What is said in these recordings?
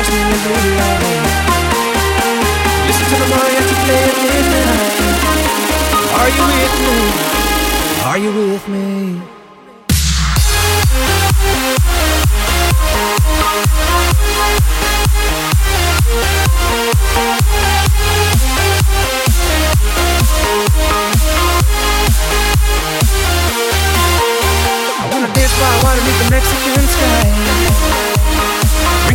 Listen to the mariachi. Are you with me? Are you with me? I wanna dance by water beneath the Mexican sky.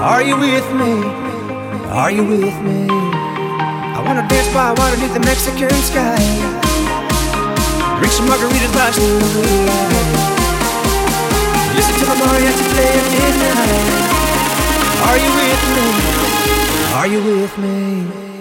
Are you with me? Are you with me? I wanna dance by water beneath the Mexican sky. Drink some margaritas by blue. Listen to the mariachi play at midnight. Are you with me? Are you with me?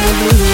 Margaritas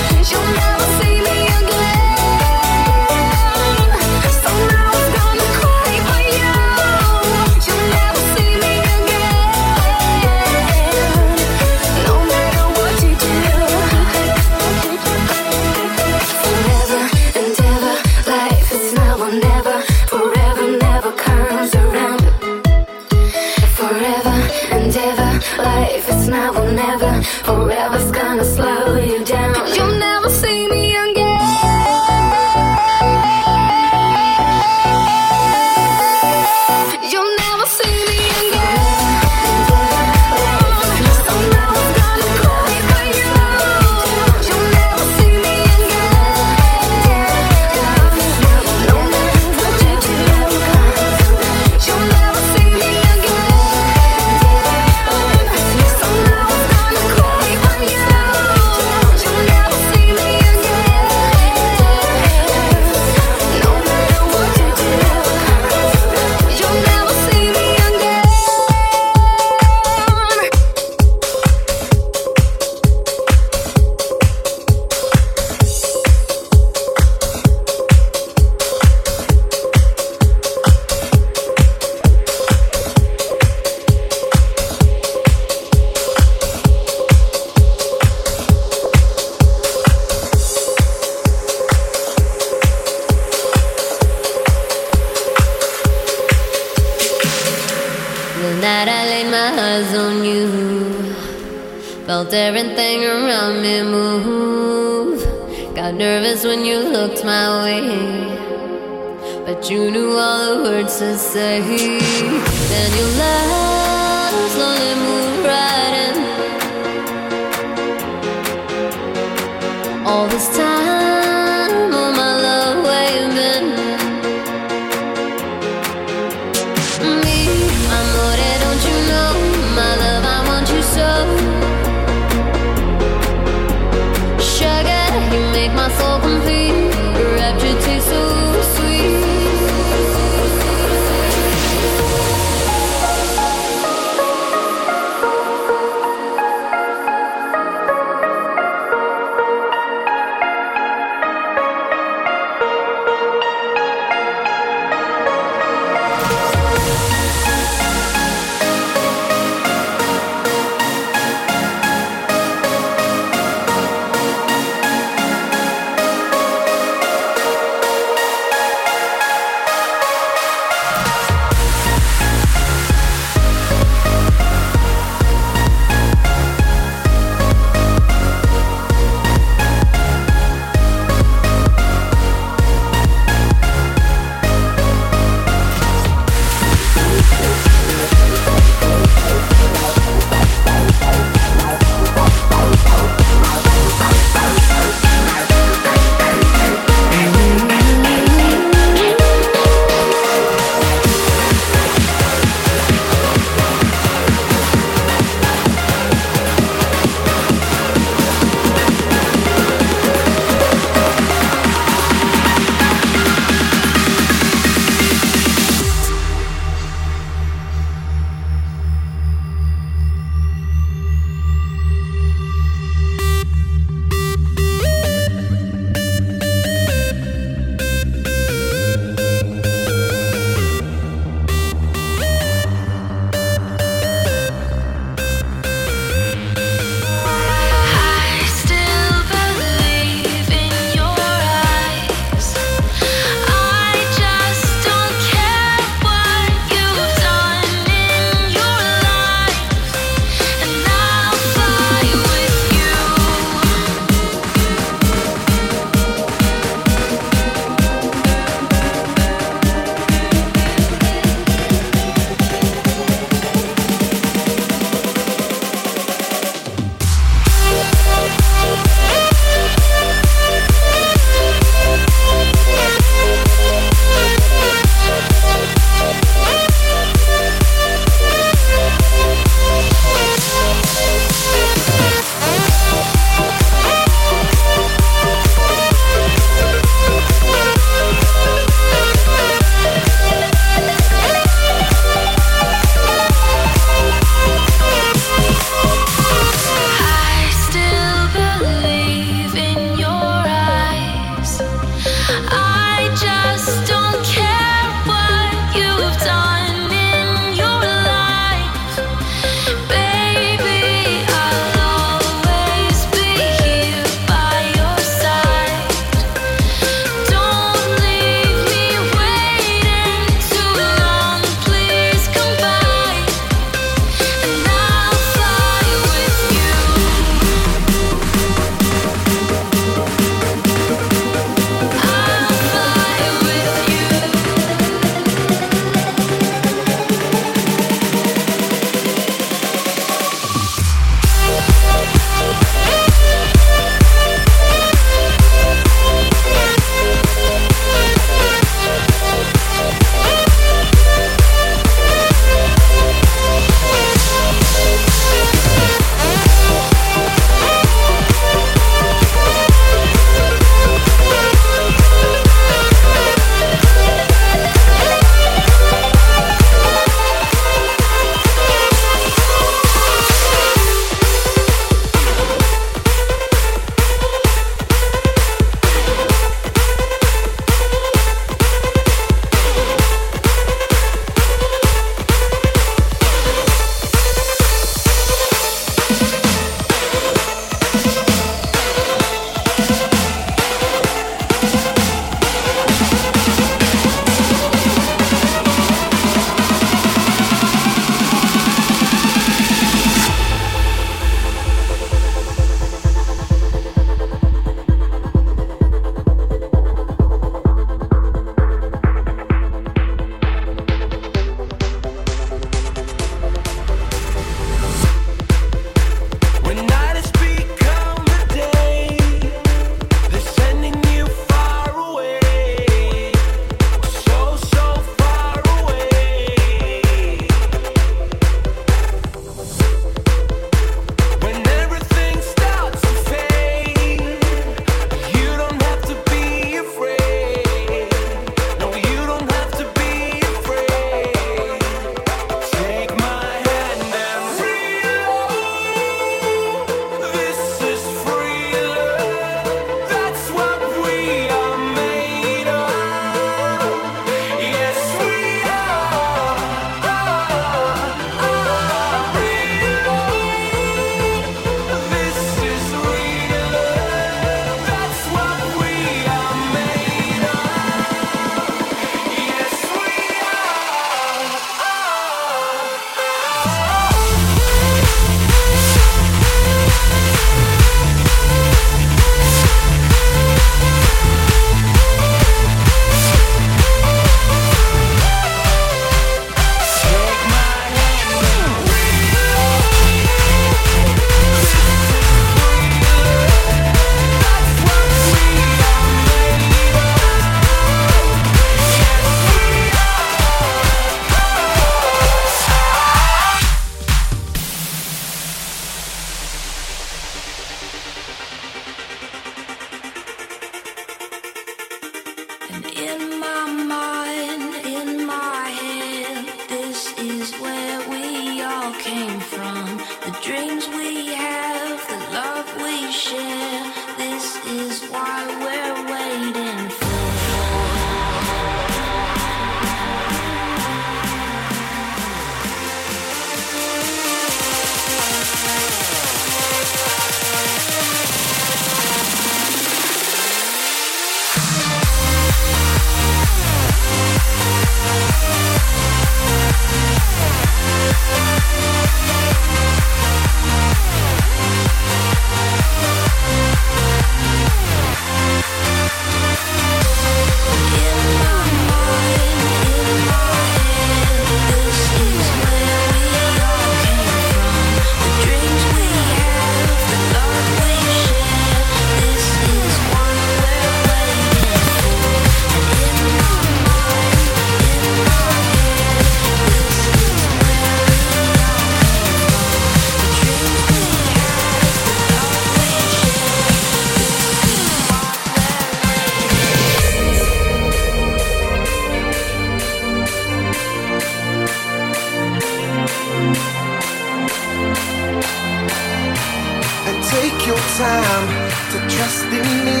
time to trust in me,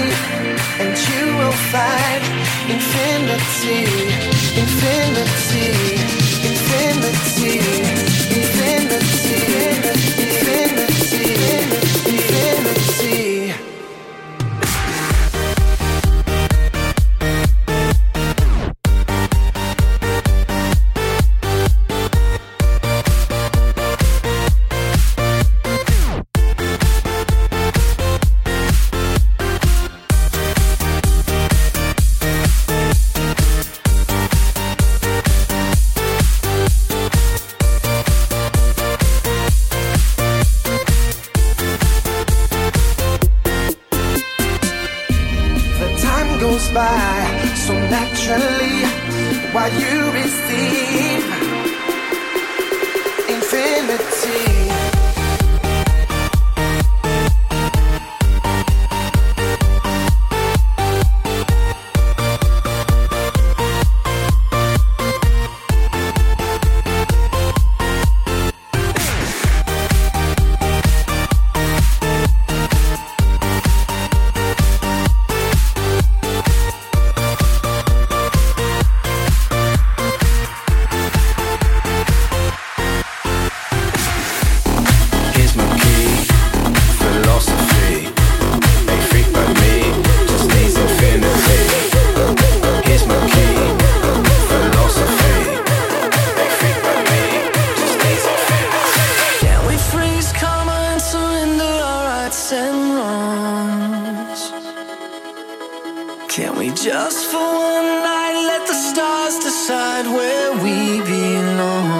and you will find infinity, infinity, infinity, had stars decide where we a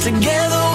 together.